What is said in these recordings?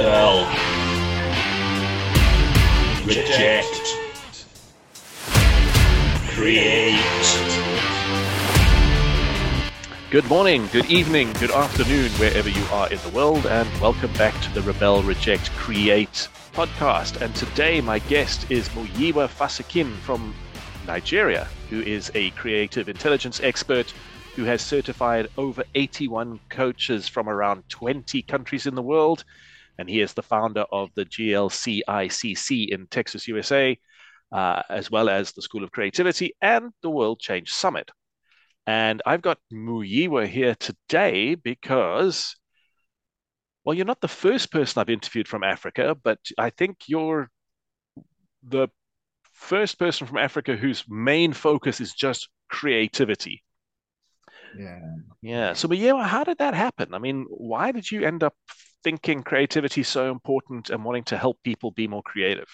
Rebel. Reject. Create. Good morning, good evening, good afternoon, wherever you are in the world, and welcome back to the Rebel Reject Create podcast. And today, my guest is Muyiwa Fasakin from Nigeria, who is a creative intelligence expert who has certified over 81 coaches from around 20 countries in the world. And he is the founder of the GLCICC in Texas, USA, uh, as well as the School of Creativity and the World Change Summit. And I've got Muyiwa here today because, well, you're not the first person I've interviewed from Africa, but I think you're the first person from Africa whose main focus is just creativity. Yeah. Yeah. So, Muyiwa, how did that happen? I mean, why did you end up thinking creativity so important and wanting to help people be more creative?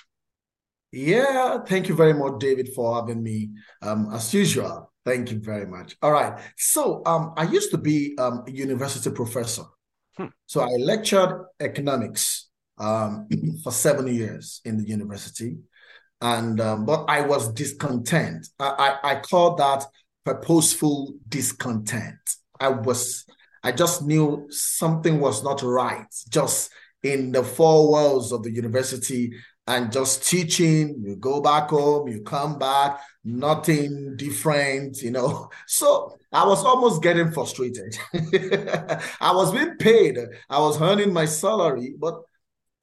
Yeah, thank you very much, David, for having me. Um, as usual, thank you very much. All right. So um, I used to be um, a university professor. Hmm. So I lectured economics um, for seven years in the university. And um, but I was discontent. I, I, I call that purposeful discontent. I was I just knew something was not right. Just in the four walls of the university, and just teaching. You go back home, you come back, nothing different, you know. So I was almost getting frustrated. I was being paid, I was earning my salary, but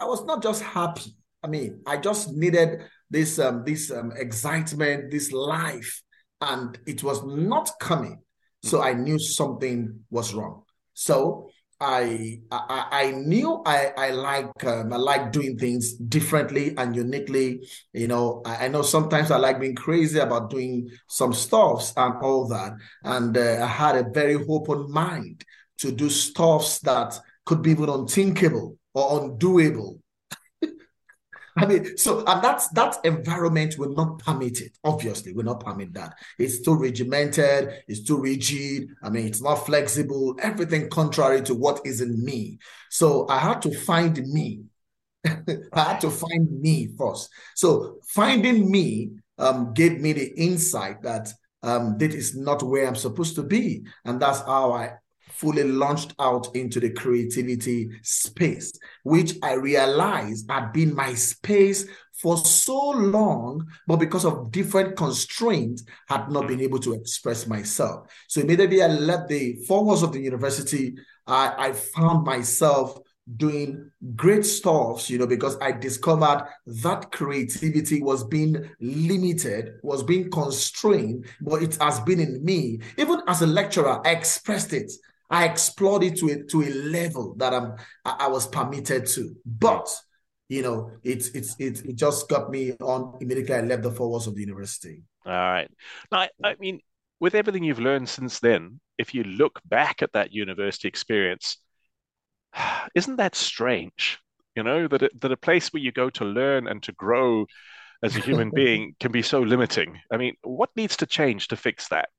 I was not just happy. I mean, I just needed this um, this um, excitement, this life, and it was not coming. So I knew something was wrong. So I I, I knew I I like um, I like doing things differently and uniquely. You know, I, I, know sometimes I like being crazy about doing some stuffs and all that. And uh, I had a very open mind to do stuffs that could be even unthinkable or undoable I mean, so and that's that environment will not permit it. Obviously, will not permit that. It's too regimented, it's too rigid. I mean, it's not flexible, everything contrary to what is in me. So I had to find me. I had to find me first. So finding me um, gave me the insight that um, this is not where I'm supposed to be. And that's how I fully launched out into the creativity space, which I realized had been my space for so long, but because of different constraints, had not hmm. been able to express myself. So immediately I left the four walls of the university, I, I found myself doing great stuff, you know, because I discovered that creativity was being limited, was being constrained, but it has been in me. Even as a lecturer, I expressed it. I explored it to a, to a level that I'm I, was permitted to. But you know, it's it's it, it just got me on immediately. I left the four walls of the university. All right. Now, I mean, with everything you've learned since then, if you look back at that university experience, isn't that strange? You know that it, that a place where you go to learn and to grow as a human being can be so limiting. I mean, what needs to change to fix that?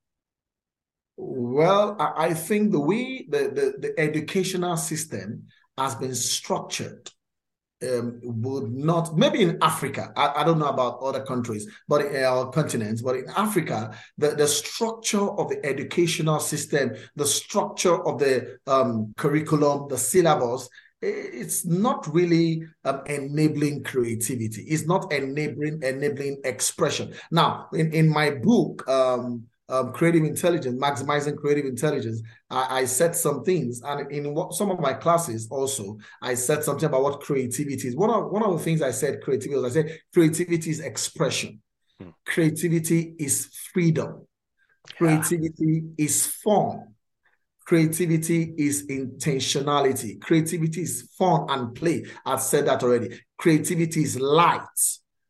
Well, I think the way the, the, the educational system has been structured um, would not maybe in Africa. I, I, don't know about other countries, but our continents, but in Africa, the, the structure of the educational system, the structure of the um, curriculum, the syllabus, it's not really um, enabling creativity. It's not enabling enabling expression. Now, in, in my book, um, um, creative intelligence, maximizing creative intelligence, I, I said some things, and in what, some of my classes also, I said something about what creativity is. One of one of the things I said creativity was I said creativity is expression, hmm. creativity is freedom, creativity yeah. is fun, creativity is intentionality, creativity is fun and play. I've said that already. Creativity is light,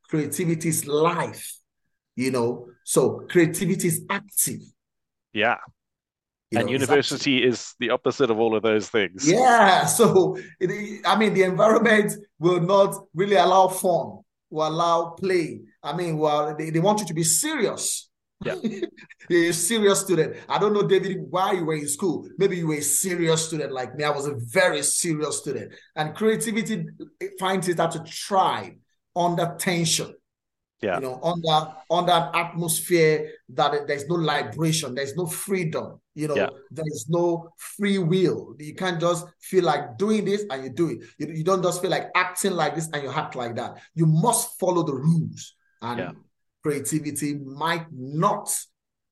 creativity is life. You know, so creativity is active. Yeah. You and know, university is the opposite of all of those things. Yeah. So, it, I mean, the environment will not really allow fun, will allow play. I mean, well, they, they want you to be serious. Yeah. A serious student. I don't know, David, why you were in school. Maybe you were a serious student like me. I was a very serious student. And creativity finds it out to thrive under tension. Yeah. You know, under under an atmosphere that there's no liberation, there's no freedom, you know, Yeah. there's no free will. You can't just feel like doing this and you do it. You, you don't just feel like acting like this and you act like that. You must follow the rules. And Yeah. creativity might not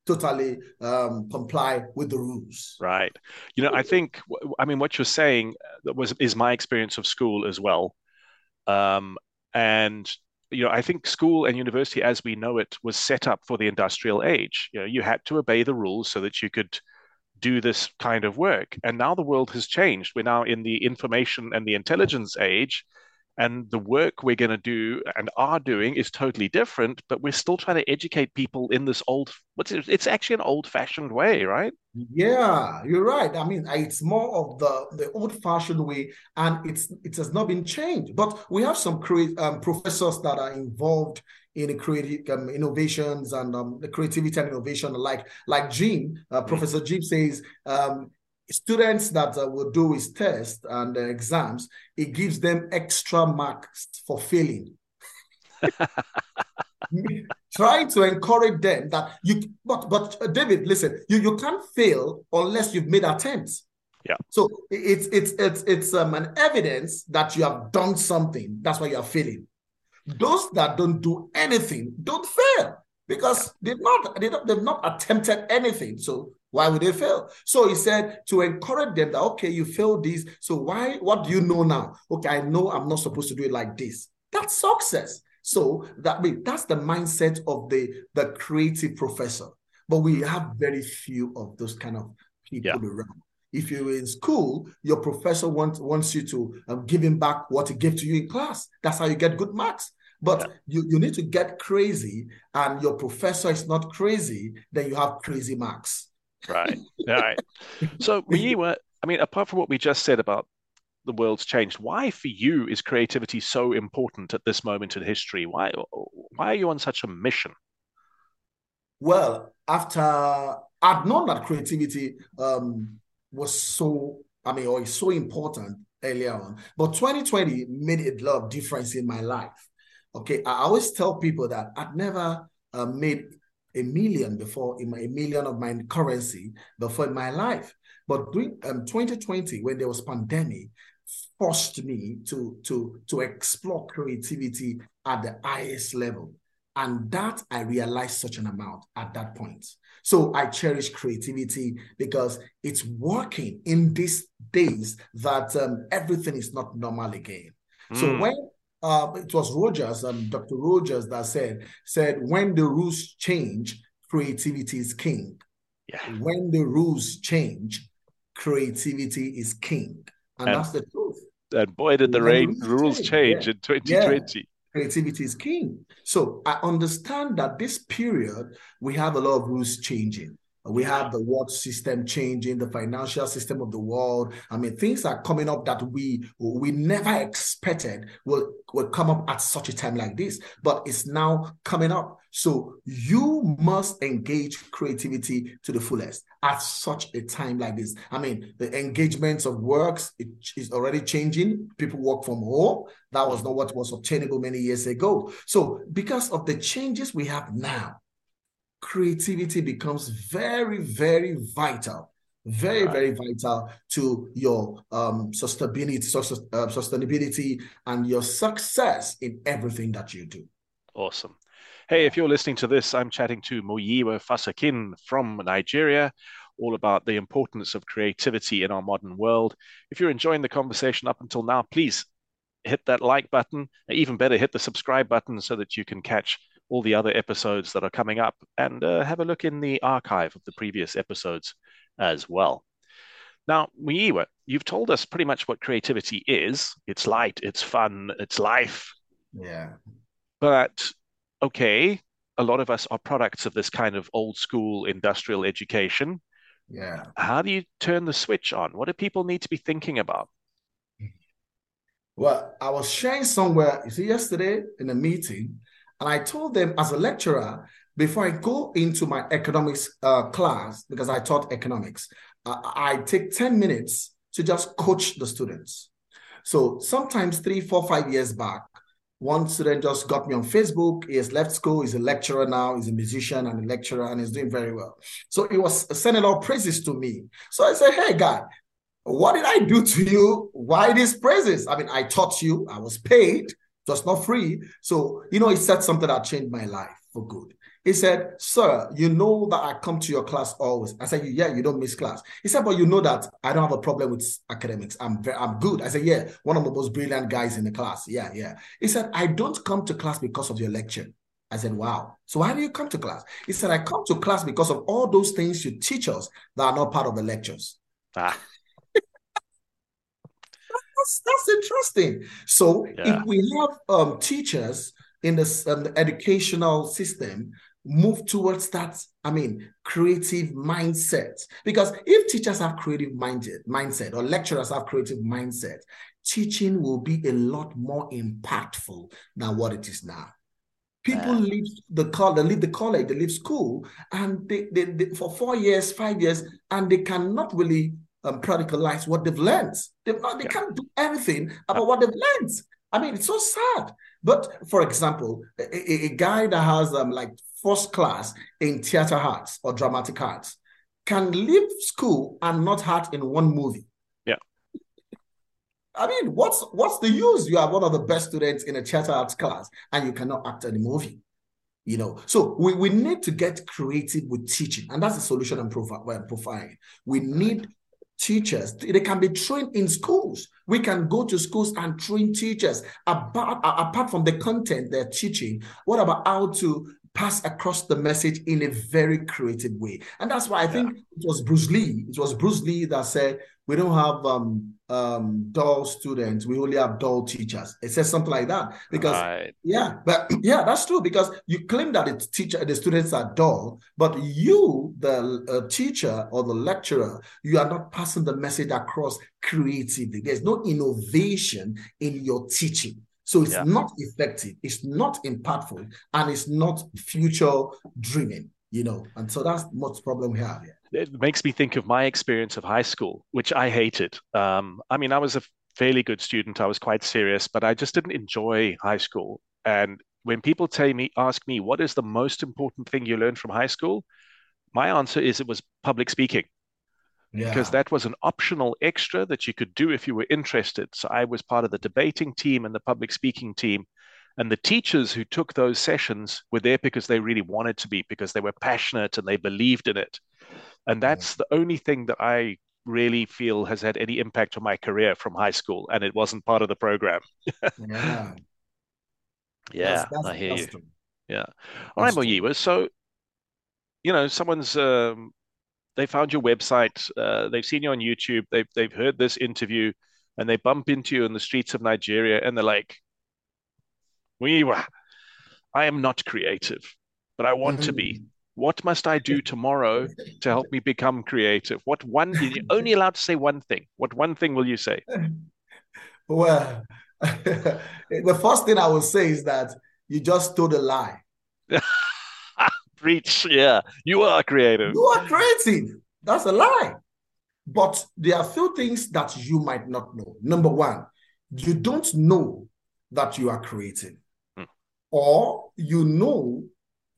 totally um, comply with the rules. Right. You know, I think, I mean, what you're saying uh, was is my experience of school as well. Um, and you know, I think school and university, as we know it, was set up for the industrial age. You know, you had to obey the rules so that you could do this kind of work. And now the world has changed. We're now in the information and the intelligence age, and the work we're going to do and are doing is totally different. But we're still trying to educate people in this old. What's it? It's actually an old-fashioned way, right? Yeah, you're right. I mean, it's more of the the old-fashioned way, and it's it has not been changed. But we have some crea- um, professors that are involved in the creative um, innovations and um, the creativity and innovation, like like Jim, uh, Professor Jim says. Um, students that uh, will do his test and uh, exams, it gives them extra marks for failing. trying to encourage them that you but but uh, david listen you you can't fail unless you've made attempts Yeah. so it's it's it's it's um, an evidence that you have done something that's why you are failing those that don't do anything don't fail because they've not they don't, they've not attempted anything so why would they fail so he said to encourage them that okay you failed this so why what do you know now okay i know i'm not supposed to do it like this that's success so that I mean, that's the mindset of the the creative professor. But we have very few of those kind of people Yeah. around. If you're in school, your professor wants wants you to um, give him back what he gave to you in class. That's how you get good marks. But you, you need to get crazy, and your professor is not crazy, then you have crazy marks. Right. Right. So, Muyiwa, I mean, apart from what we just said about the world's changed, why for you is creativity so important at this moment in history? Why why are you on such a mission? Well, after I'd known that creativity um, was so, I mean, or is so important earlier on, but 2020 made a lot of difference in my life. Okay, I always tell people that I'd never uh, made a million before in my a million of my currency before in my life. But during um, 2020, when there was pandemic, forced me to to to explore creativity at the highest level. And that I realized such an amount at that point. So I cherish creativity because it's working in these days that um, everything is not normal again. So Mm. when uh, it was Rogers, um, Dr. Rogers, that said said when the rules change, creativity is king. Yeah. When the rules change, creativity is king, and, And- that's the truth. And boy, did the When rain, rules rules change, change in 2020. creativity is king. So I understand that this period we have a lot of rules changing. We have the world system changing, the financial system of the world. I mean, things are coming up that we we never expected will, will come up at such a time like this, but it's now coming up. So you must engage creativity to the fullest at such a time like this. I mean, the engagements of works it is already changing. People work from home. That was not what was obtainable many years ago. So because of the changes we have now, creativity becomes very, very vital, very, Right. very vital to your um, sustainability, uh, sustainability, and your success in everything that you do. Awesome. Hey, if you're listening to this, I'm chatting to Muyiwa Fasakin from Nigeria, all about the importance of creativity in our modern world. If you're enjoying the conversation up until now, please hit that like button. Even better, hit the subscribe button so that you can catch all the other episodes that are coming up and uh, have a look in the archive of the previous episodes as well. Now, Muyiwa, you've told us pretty much what creativity is. It's light, it's fun, it's life. Yeah. But okay, a lot of us are products of this kind of old school industrial education. Yeah. How do you turn the switch on? What do people need to be thinking about? Well, I was sharing somewhere, you see, yesterday in a meeting, and I told them as a lecturer, before I go into my economics uh, class, because I taught economics, uh, I take 10 minutes to just coach the students. So sometimes three, four, five years back, one student just got me on Facebook. He has left school. He's a lecturer now. He's a musician and a lecturer, and he's doing very well. So he was sending all praises to me. So I said, "Hey, guy, what did I do to you? Why these praises? I mean, I taught you. I was paid. Was not free. So you know, he said something that changed my life for good. He said, Sir, you know that I come to your class always. I said, Yeah, you don't miss class. He said, But you know that I don't have a problem with academics. I'm very, I'm good. I said, Yeah, one of the most brilliant guys in the class. Yeah, yeah. He said, I don't come to class because of your lecture. I said, Wow. So why do you come to class? He said, I come to class because of all those things you teach us that are not part of the lectures. Ah. That's, that's interesting. So yeah. if we have um, teachers in this, um, the educational system move towards that i mean creative mindset because if teachers have creative mindset mindset or lecturers have creative mindset teaching will be a lot more impactful than what it is now people leave the college they leave the college they leave school and they, they, they for four years five years and they cannot really um, practicalize what they've learned they've not, they yeah. can't do anything about what they've learned i mean it's so sad but for example a, a guy that has um, like first class in theater arts or dramatic arts can leave school and not act in one movie. Yeah. I mean, what's what's the use? You are one of the best students in a theater arts class and you cannot act in a movie. You know, so we, we need to get creative with teaching, and that's the solution I'm providing. We need teachers. They can be trained in schools. We can go to schools and train teachers about apart from the content they're teaching. What about how to pass across the message in a very creative way. And that's why I think yeah. it was Bruce Lee. It was Bruce Lee that said, we don't have um, um, dull students, we only have dull teachers. It says something like that. Because right. yeah, but yeah, that's true. Because you claim that the teacher, the students are dull, but you, the uh, teacher or the lecturer, you are not passing the message across creatively. There's no innovation in your teaching. So it's yeah. not effective, it's not impactful, and it's not future dreaming, you know. And so that's most problem we have here. It makes me think of my experience of high school, which I hated. Um, I mean, I was a fairly good student, I was quite serious, but I just didn't enjoy high school. And when people tell me, ask me, what is the most important thing you learned from high school? My answer is it was public speaking yeah. because that was an optional extra that you could do if you were interested. So I was part of the debating team and the public speaking team. And the teachers who took those sessions were there because they really wanted to be, because they were passionate and they believed in it. And that's yeah. the only thing that I really feel has had any impact on my career from high school. And it wasn't part of the program. yeah. Yeah, that's, that's I hear you. Yeah. All right, Muyiwa. So, you know, someone's um, they found your website, uh, they've seen you on YouTube, they've they've heard this interview, and they bump into you in the streets of Nigeria, and they're like, "We, I am not creative, but I want to be. Mm-hmm. What must I do tomorrow to help me become creative? What one? You're only allowed to say one thing. What one thing will you say? Well, the first thing I will say is that you just told a lie. Preach. Yeah. You are creative. You are creative. That's a lie. But there are few things that you might not know. Number one, you don't know that you are creative, hmm. or you know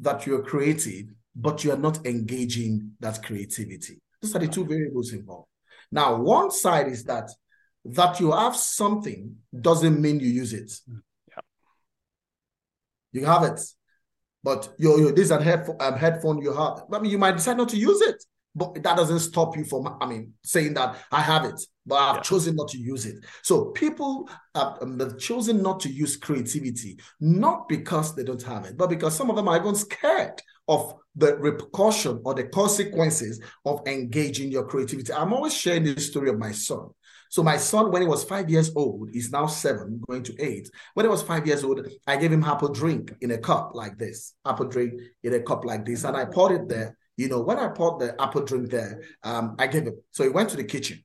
that you're creative, but you are not engaging that creativity. These are the two variables involved. Now, one side is that that you have something doesn't mean you use it. Yeah. You have it, but your, your this is a headphone, um, headphone you have. I mean, you might decide not to use it, but that doesn't stop you from, I mean, saying that I have it, but I've yeah. chosen not to use it. So people have, um, chosen not to use creativity, not because they don't have it, but because some of them are even scared of the repercussion or the consequences of engaging your creativity. I'm always sharing the story of my son. So my son, when he was five years old, he's now seven, going to eight. When he was five years old, I gave him apple drink in a cup like this, apple drink in a cup like this, and I poured it there. You know, when I poured the apple drink there, um, I gave him. So he went to the kitchen.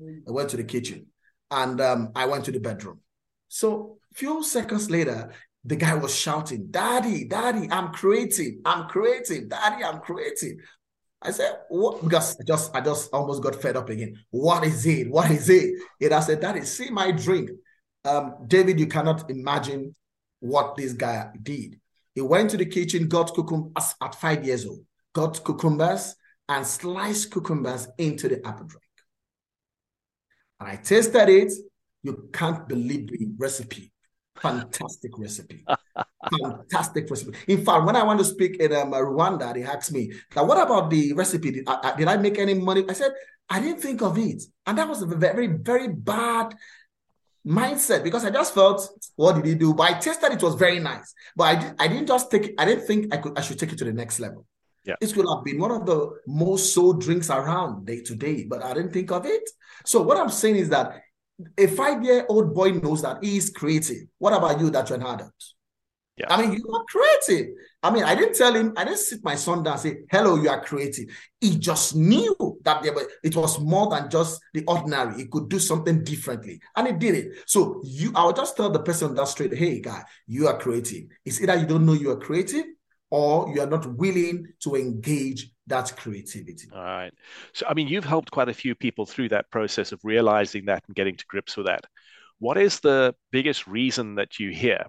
I went to the kitchen, and um, I went to the bedroom. So a few seconds later, the guy was shouting, Daddy, Daddy, I'm creating, I'm creating, Daddy, I'm creating. I said, what? Because I just, I just almost got fed up again. What is it? What is it? And I said, Daddy, see my drink. Um, David, you cannot imagine what this guy did. He went to the kitchen, got cucumbers at five years old, got cucumbers and sliced cucumbers into the apple drink. And I tasted it. You can't believe the recipe. Fantastic recipe. Fantastic recipe. In fact, when I want to speak in um, Rwanda, they asked me, now what about the recipe? Did I, did I make any money? I said, I didn't think of it. And that was a very, very bad mindset because I just felt, what did he do? But I tested it was very nice. But I, did, I didn't just take it, I didn't think I could I should take it to the next level. Yeah. This could have been one of the most sold drinks around day to day, but I didn't think of it. So what I'm saying is that a five-year-old boy knows that he is creative. What about you that you're an adult? Yeah. I mean, you are creative. I mean, I didn't tell him, I didn't sit my son down and say, hello, you are creative. He just knew that there it was more than just the ordinary. He could do something differently. And he did it. So you I will just tell the person that straight, hey guy, you are creative. It's either you don't know you are creative or you are not willing to engage that creativity. All right. So, I mean, you've helped quite a few people through that process of realizing that and getting to grips with that. What is the biggest reason that you hear?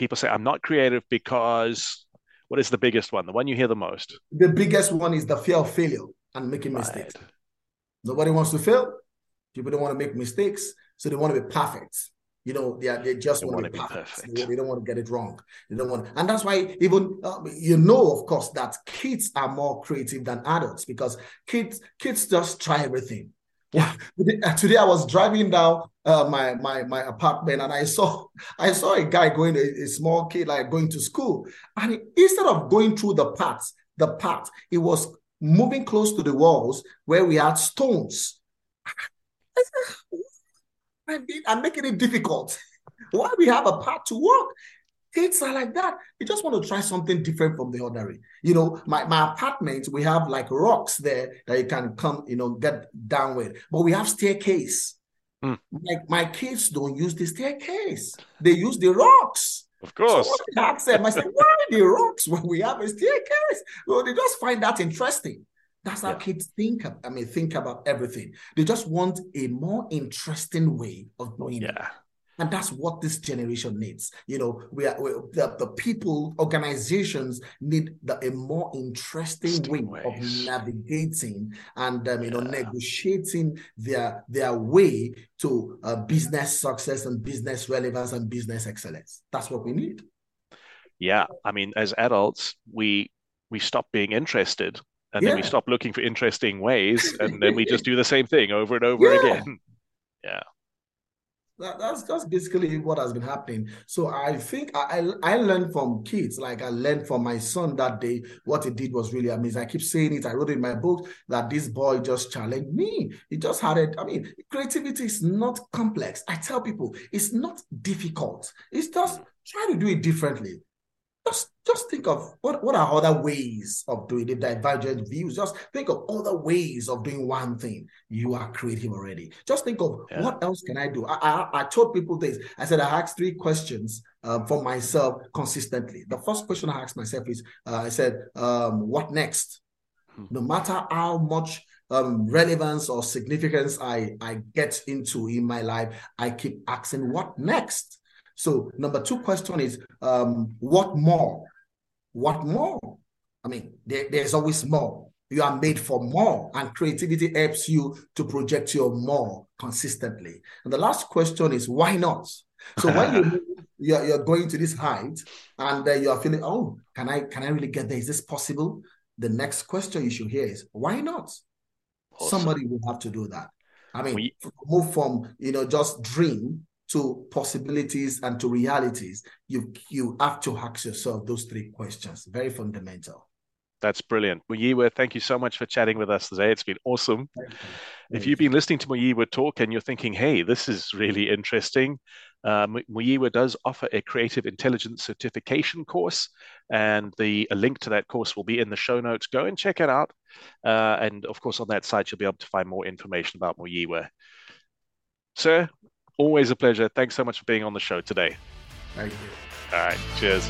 People say, I'm not creative because what is the biggest one? The one you hear the most? The biggest one is the fear of failure and making right. mistakes. Nobody wants to fail. People don't want to make mistakes. So they want to be perfect. You know, they, are, they just they want, to be perfect. perfect. They, they, don't want to get it wrong. They don't want, and that's why even uh, you know, of course, that kids are more creative than adults because kids kids just try everything. Yeah. Today I was driving down uh, my my my apartment and I saw I saw a guy going a, a small kid like going to school and instead of going through the paths the path he was moving close to the walls where we had stones. I'm making it difficult. Why we have a path to walk? Kids are like that. You just want to try something different from the ordinary. You know, my, my apartment, we have like rocks there that you can come, you know, get down with. But we have staircase. Mm. Like my kids don't use the staircase. They use the rocks. Of course. So I asked them, I said, why the rocks when we have a staircase? Well, they just find that interesting. That's how yeah. kids think. Of, I mean, think about everything. They just want a more interesting way of doing yeah. it. And that's what this generation needs. You know, we are we, the, the people, organizations need the, a more interesting way of navigating and um, you yeah. know negotiating their their way to uh, business success and business relevance and business excellence. That's what we need. Yeah, I mean, as adults, we we stop being interested and yeah. then we stop looking for interesting ways and then we just do the same thing over and over yeah. again yeah that, that's that's basically what has been happening. So i think I, I, I learned from kids. Like i learned from my son that day what he did was really amazing. I keep saying it. I wrote it in my book that this boy just challenged me. He just had it i mean creativity is not complex. I tell people it's not difficult. It's just try to do it differently just just think of what, what are other ways of doing the divergent views. Just think of other ways of doing one thing. You are creative already. Just think of yeah. what else can I do? I, I, I told people this. I said I asked three questions um, for myself consistently. The first question I asked myself is uh, I said, um, what next? Hmm. No matter how much um, relevance or significance I, I get into in my life, I keep asking, what next? So number two question is, um, what more? What more? I mean, there, there's always more. You are made for more, and creativity helps you to project your more consistently. And the last question is, why not? So when you you're, you're going to this height and uh, you are feeling, oh, can I can I really get there? Is this possible? The next question you should hear is, why not? Awesome. Somebody will have to do that. I mean, we, move from you know just dream to possibilities and to realities, you you have to ask yourself those three questions. Very fundamental. That's brilliant. Muyiwa, thank you so much for chatting with us today. It's been awesome. You. If you've been listening to Muyiwa talk and you're thinking, hey, this is really interesting, uh, Muyiwa does offer a creative intelligence certification course, and the a link to that course will be in the show notes. Go and check it out. Uh, and of course, on that site, you'll be able to find more information about Muyiwa. Sir, Always a pleasure. Thanks so much for being on the show today. Thank you. All right. Cheers.